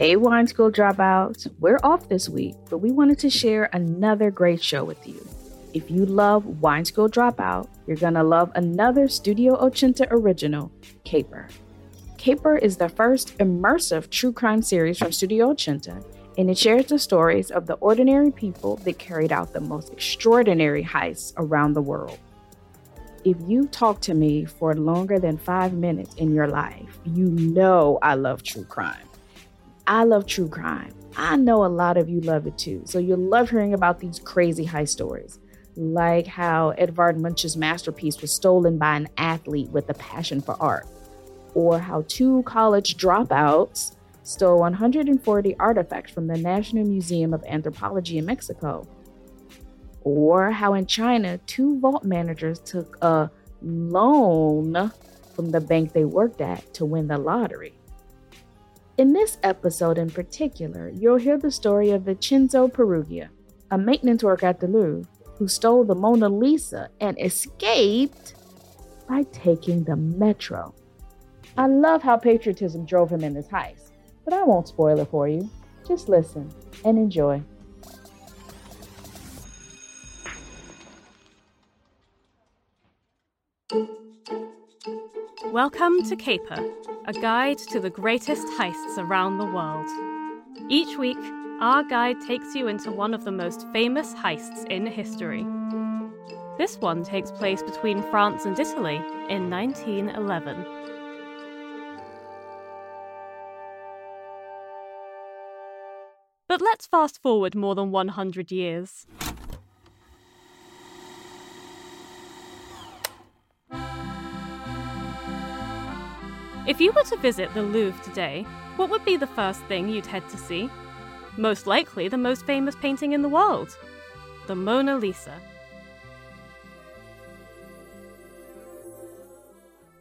Hey, wine school dropouts. We're off this week, but we wanted to share another great show with you. If you love Wine School Dropout, you're to love another Studio Ochenta original, Caper. Caper is the first immersive true crime series from Studio Ochenta, and it shares the stories of the ordinary people that carried out the most extraordinary heists around the world. If you talk to me for longer than five minutes in your life, you know I love true crime. I love true crime. I know a lot of you love it too. So you'll love hearing about these crazy high stories, like how Edvard Munch's masterpiece was stolen by an athlete with a passion for art, or how two college dropouts stole 140 artifacts from the National Museum of Anthropology in Mexico, or how in China, two vault managers took a loan from the bank they worked at to win the lottery. In this episode in particular, you'll hear the story of Vincenzo Peruggia, a maintenance worker at the Louvre who stole the Mona Lisa and escaped by taking the metro. I love how patriotism drove him in this heist, but I won't spoil it for you. Just listen and enjoy. Welcome to Caper, a guide to the greatest heists around the world. Each week, our guide takes you into one of the most famous heists in history. This one takes place between France and Italy in 1911. But let's fast forward more than 100 years. If you were to visit the Louvre today, what would be the first thing you'd head to see? Most likely the most famous painting in the world the Mona Lisa.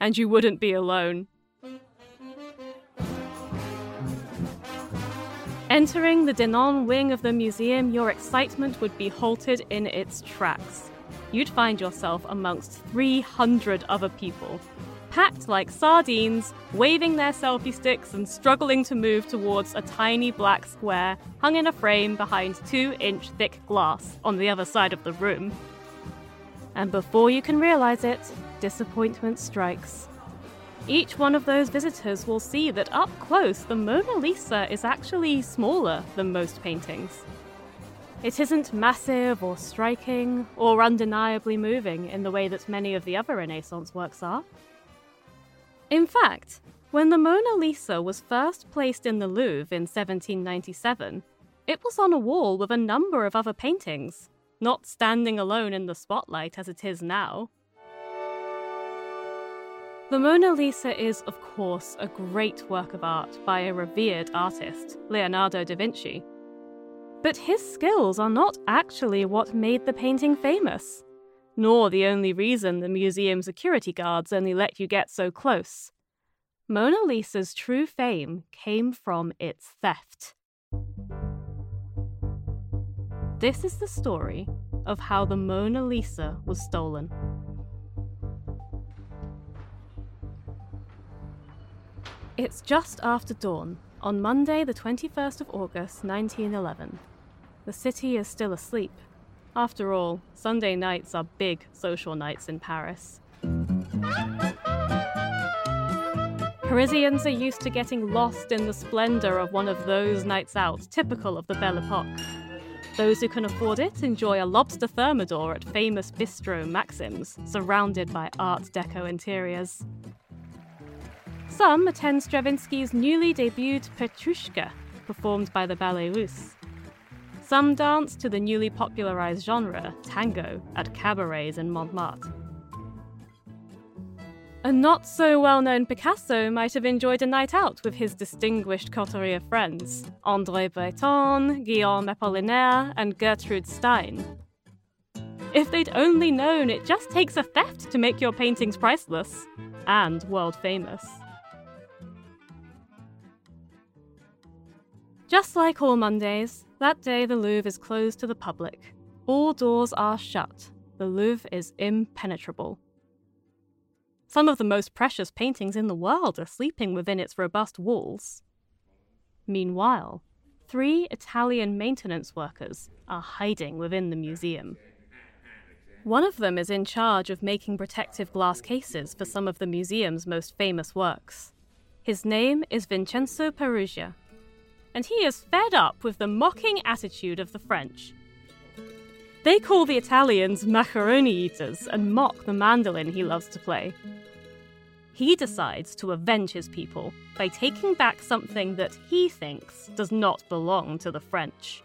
And you wouldn't be alone. Entering the Denon wing of the museum, your excitement would be halted in its tracks. You'd find yourself amongst 300 other people, packed like sardines, waving their selfie sticks and struggling to move towards a tiny black square hung in a frame behind two inch thick glass on the other side of the room. And before you can realize it, disappointment strikes. Each one of those visitors will see that up close, the Mona Lisa is actually smaller than most paintings. It isn't massive or striking or undeniably moving in the way that many of the other Renaissance works are. In fact, when the Mona Lisa was first placed in the Louvre in 1797, it was on a wall with a number of other paintings, not standing alone in the spotlight as it is now. The Mona Lisa is, of course, a great work of art by a revered artist, Leonardo da Vinci. But his skills are not actually what made the painting famous nor the only reason the museum security guards only let you get so close. Mona Lisa's true fame came from its theft. This is the story of how the Mona Lisa was stolen. It's just after dawn on Monday, the 21st of August, 1911. The city is still asleep. After all, Sunday nights are big social nights in Paris. Parisians are used to getting lost in the splendor of one of those nights out, typical of the Belle Epoque. Those who can afford it enjoy a lobster thermidor at famous bistro Maxim's, surrounded by Art Deco interiors. Some attend Stravinsky's newly debuted Petrushka, performed by the Ballet Russe. Some dance to the newly popularized genre, tango, at cabarets in Montmartre. A not so well known Picasso might have enjoyed a night out with his distinguished coterie of friends André Breton, Guillaume Apollinaire, and Gertrude Stein. If they'd only known it just takes a theft to make your paintings priceless and world famous. Just like all Mondays, that day the Louvre is closed to the public. All doors are shut. The Louvre is impenetrable. Some of the most precious paintings in the world are sleeping within its robust walls. Meanwhile, three Italian maintenance workers are hiding within the museum. One of them is in charge of making protective glass cases for some of the museum's most famous works. His name is Vincenzo Peruggia, and he is fed up with the mocking attitude of the French. They call the Italians macaroni eaters and mock the mandolin he loves to play. He decides to avenge his people by taking back something that he thinks does not belong to the French.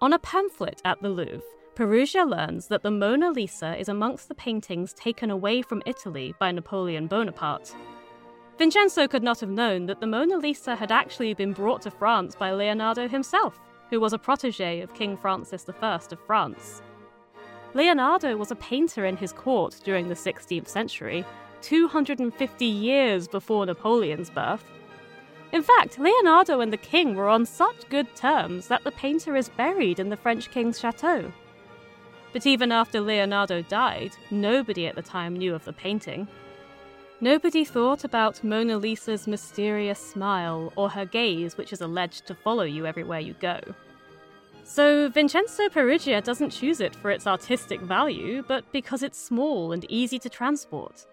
On a pamphlet at the Louvre, Peruggia learns that the Mona Lisa is amongst the paintings taken away from Italy by Napoleon Bonaparte Vincenzo could not have known that the Mona Lisa had actually been brought to France by Leonardo himself, who was a protege of King Francis I of France. Leonardo was a painter in his court during the 16th century, 250 years before Napoleon's birth. In fact, Leonardo and the king were on such good terms that the painter is buried in the French king's chateau. But even after Leonardo died, nobody at the time knew of the painting. Nobody thought about Mona Lisa's mysterious smile or her gaze, which is alleged to follow you everywhere you go. So, Vincenzo Peruggia doesn't choose it for its artistic value, but because it's small and easy to transport.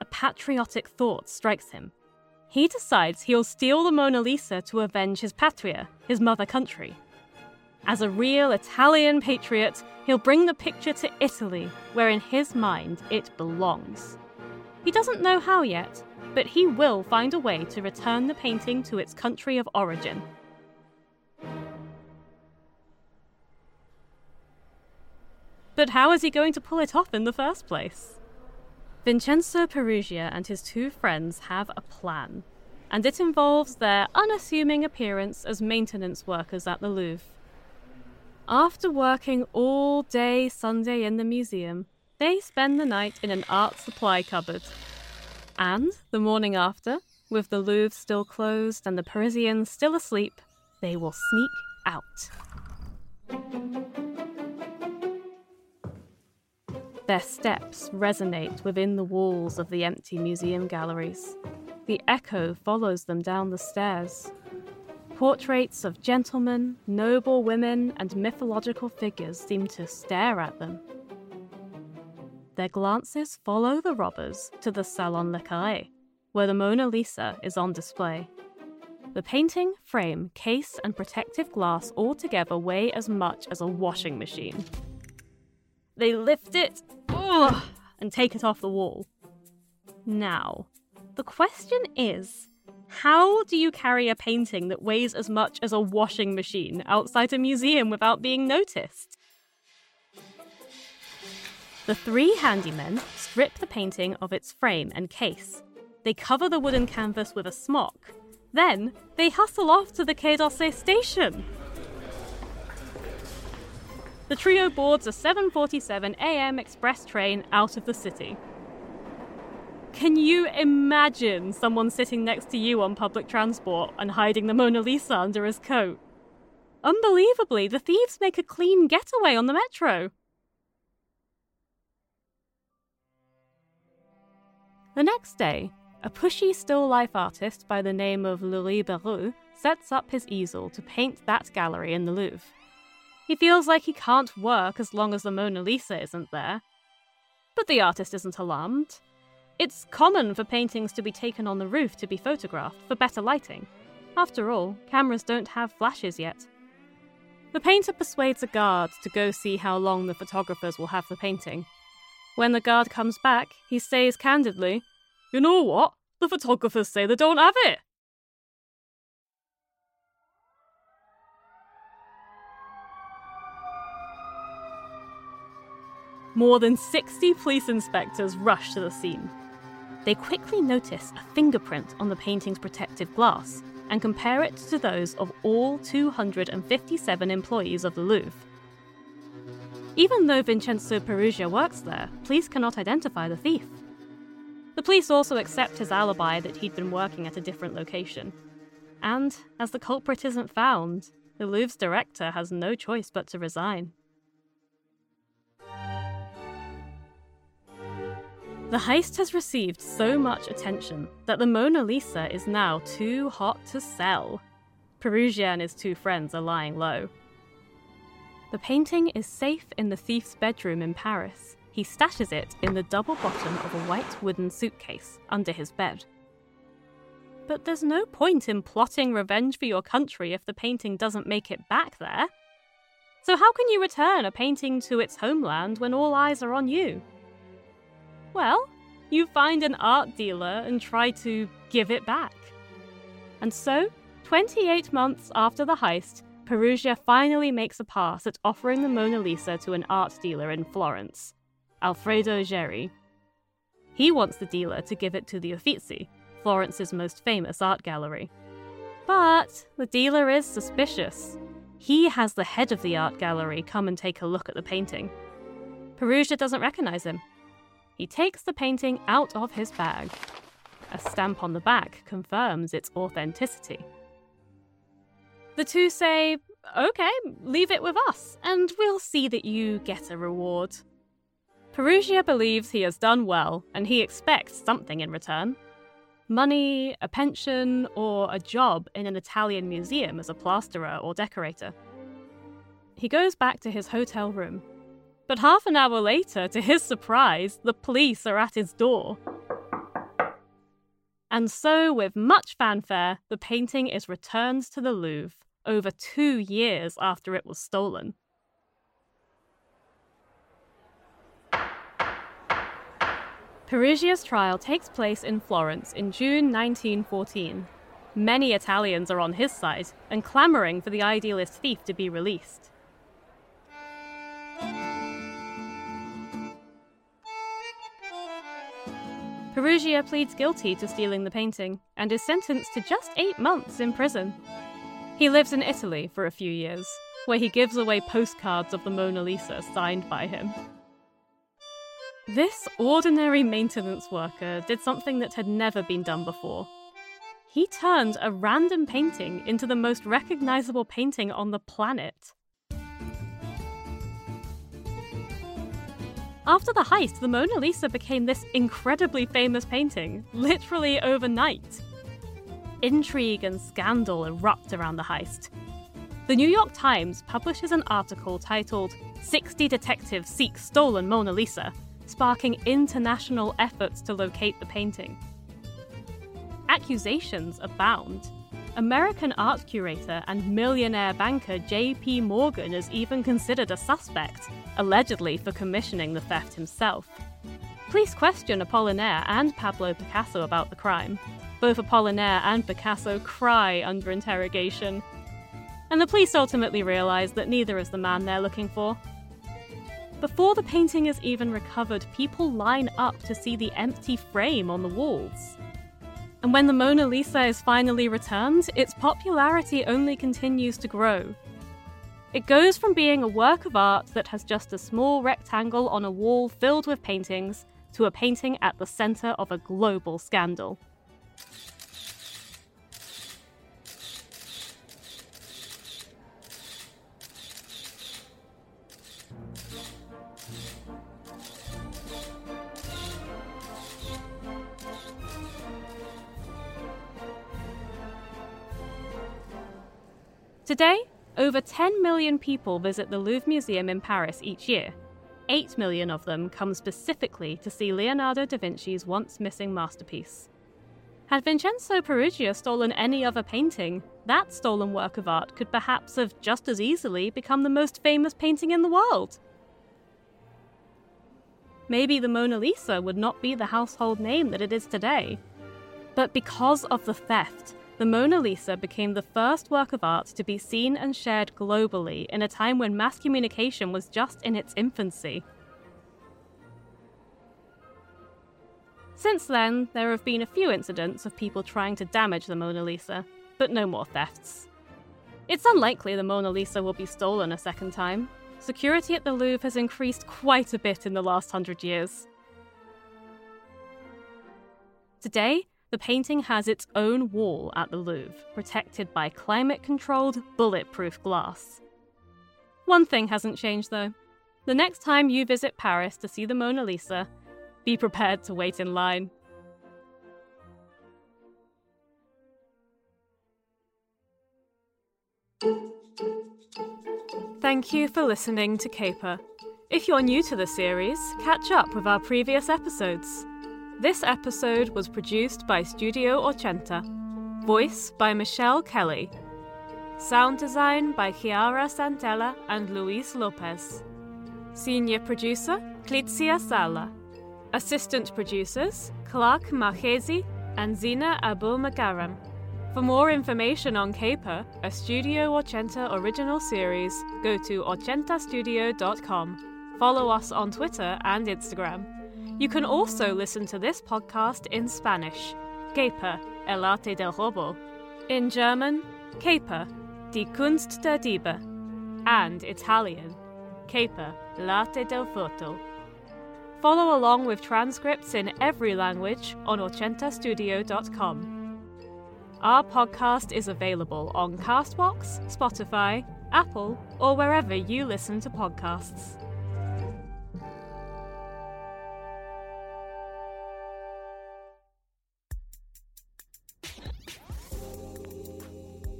A patriotic thought strikes him. He decides he'll steal the Mona Lisa to avenge his patria, his mother country. As a real Italian patriot, he'll bring the picture to Italy, where in his mind it belongs. He doesn't know how yet, but he will find a way to return the painting to its country of origin. But how is he going to pull it off in the first place? Vincenzo Peruggia and his two friends have a plan, and it involves their unassuming appearance as maintenance workers at the Louvre. After working all day Sunday in the museum, they spend the night in an art supply cupboard. And the morning after, with the Louvre still closed and the Parisians still asleep, they will sneak out. Their steps resonate within the walls of the empty museum galleries. The echo follows them down the stairs. Portraits of gentlemen, noble women, and mythological figures seem to stare at them. Their glances follow the robbers to the Salon Le Carré, where the Mona Lisa is on display. The painting, frame, case, and protective glass all together weigh as much as a washing machine. They lift it ugh, and take it off the wall. Now, the question is how do you carry a painting that weighs as much as a washing machine outside a museum without being noticed? The three handymen strip the painting of its frame and case. They cover the wooden canvas with a smock. Then they hustle off to the d'Orsay station. The trio boards a 7:47 a.m. express train out of the city. Can you imagine someone sitting next to you on public transport and hiding the Mona Lisa under his coat? Unbelievably, the thieves make a clean getaway on the metro. The next day, a pushy still life artist by the name of Louis Béroud sets up his easel to paint that gallery in the Louvre. He feels like he can't work as long as the Mona Lisa isn't there. But the artist isn't alarmed. It's common for paintings to be taken on the roof to be photographed for better lighting. After all, cameras don't have flashes yet. The painter persuades a guard to go see how long the photographers will have the painting. When the guard comes back, he says candidly, You know what? The photographers say they don't have it. More than 60 police inspectors rush to the scene. They quickly notice a fingerprint on the painting's protective glass and compare it to those of all 257 employees of the Louvre. Even though Vincenzo Peruggia works there, police cannot identify the thief. The police also accept his alibi that he'd been working at a different location. And as the culprit isn't found, the Louvre's director has no choice but to resign. The heist has received so much attention that the Mona Lisa is now too hot to sell. Peruggia and his two friends are lying low. The painting is safe in the thief's bedroom in Paris. He stashes it in the double bottom of a white wooden suitcase under his bed. But there's no point in plotting revenge for your country if the painting doesn't make it back there. So, how can you return a painting to its homeland when all eyes are on you? Well, you find an art dealer and try to give it back. And so, 28 months after the heist, Peruggia finally makes a pass at offering the Mona Lisa to an art dealer in Florence, Alfredo Geri. He wants the dealer to give it to the Uffizi, Florence's most famous art gallery. But the dealer is suspicious. He has the head of the art gallery come and take a look at the painting. Peruggia doesn't recognize him he takes the painting out of his bag. A stamp on the back confirms its authenticity. The two say, Okay, leave it with us, and we'll see that you get a reward. Peruggia believes he has done well, and he expects something in return money, a pension, or a job in an Italian museum as a plasterer or decorator. He goes back to his hotel room but half an hour later, to his surprise, the police are at his door. And so, with much fanfare, the painting is returned to the Louvre over two years after it was stolen. Peruggia's trial takes place in Florence in June 1914. Many Italians are on his side and clamouring for the idealist thief to be released. Peruggia pleads guilty to stealing the painting and is sentenced to just eight months in prison. He lives in Italy for a few years, where he gives away postcards of the Mona Lisa signed by him. This ordinary maintenance worker did something that had never been done before. He turned a random painting into the most recognizable painting on the planet. After the heist, the Mona Lisa became this incredibly famous painting, literally overnight. Intrigue and scandal erupt around the heist. The New York Times publishes an article titled 60 Detectives Seek Stolen Mona Lisa, sparking international efforts to locate the painting. Accusations abound. American art curator and millionaire banker J.P. Morgan is even considered a suspect, allegedly for commissioning the theft himself. Police question Apollinaire and Pablo Picasso about the crime. Both Apollinaire and Picasso cry under interrogation. And the police ultimately realize that neither is the man they're looking for. Before the painting is even recovered, people line up to see the empty frame on the walls. And when the Mona Lisa is finally returned, its popularity only continues to grow. It goes from being a work of art that has just a small rectangle on a wall filled with paintings to a painting at the centre of a global scandal. Today, over 10 million people visit the Louvre Museum in Paris each year. 8 million of them come specifically to see Leonardo da Vinci's once missing masterpiece. Had Vincenzo Peruggia stolen any other painting, that stolen work of art could perhaps have just as easily become the most famous painting in the world. Maybe the Mona Lisa would not be the household name that it is today. But because of the theft, the Mona Lisa became the first work of art to be seen and shared globally in a time when mass communication was just in its infancy. Since then, there have been a few incidents of people trying to damage the Mona Lisa, but no more thefts. It's unlikely the Mona Lisa will be stolen a second time. Security at the Louvre has increased quite a bit in the last hundred years. Today, the painting has its own wall at the Louvre, protected by climate controlled, bulletproof glass. One thing hasn't changed though. The next time you visit Paris to see the Mona Lisa, be prepared to wait in line. Thank you for listening to Caper. If you're new to the series, catch up with our previous episodes. This episode was produced by Studio Ochenta. Voice by Michelle Kelly. Sound design by Chiara Santella and Luis Lopez. Senior producer, Clizia Sala. Assistant producers Clark Marchesi and Zina Abul Makaram. For more information on Caper, a Studio Ochenta original series, go to ochentastudio.com. Follow us on Twitter and Instagram. You can also listen to this podcast in Spanish, Caper, el arte del robo, in German, Caper, die Kunst der Diebe, and Italian, Caper, l'arte del furto. Follow along with transcripts in every language on ochentastudio.com. Our podcast is available on Castbox, Spotify, Apple, or wherever you listen to podcasts.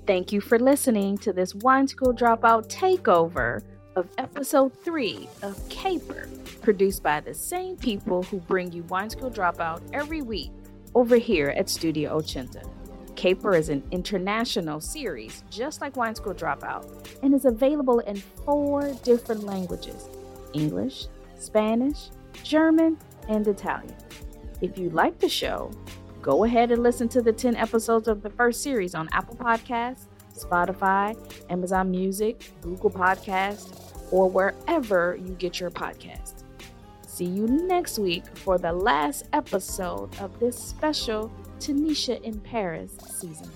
Thank you for listening to this Wine School Dropout takeover of episode three of Caper, produced by the same people who bring you Wine School Dropout every week over here at Studio Ochenta. Caper is an international series, just like Wine School Dropout, and is available in four different languages English, Spanish, German, and Italian. If you like the show, go ahead and listen to the 10 episodes of the first series on Apple Podcasts, Spotify, Amazon Music, Google Podcasts, or wherever you get your podcast. See you next week for the last episode of this special Tanisha in Paris season.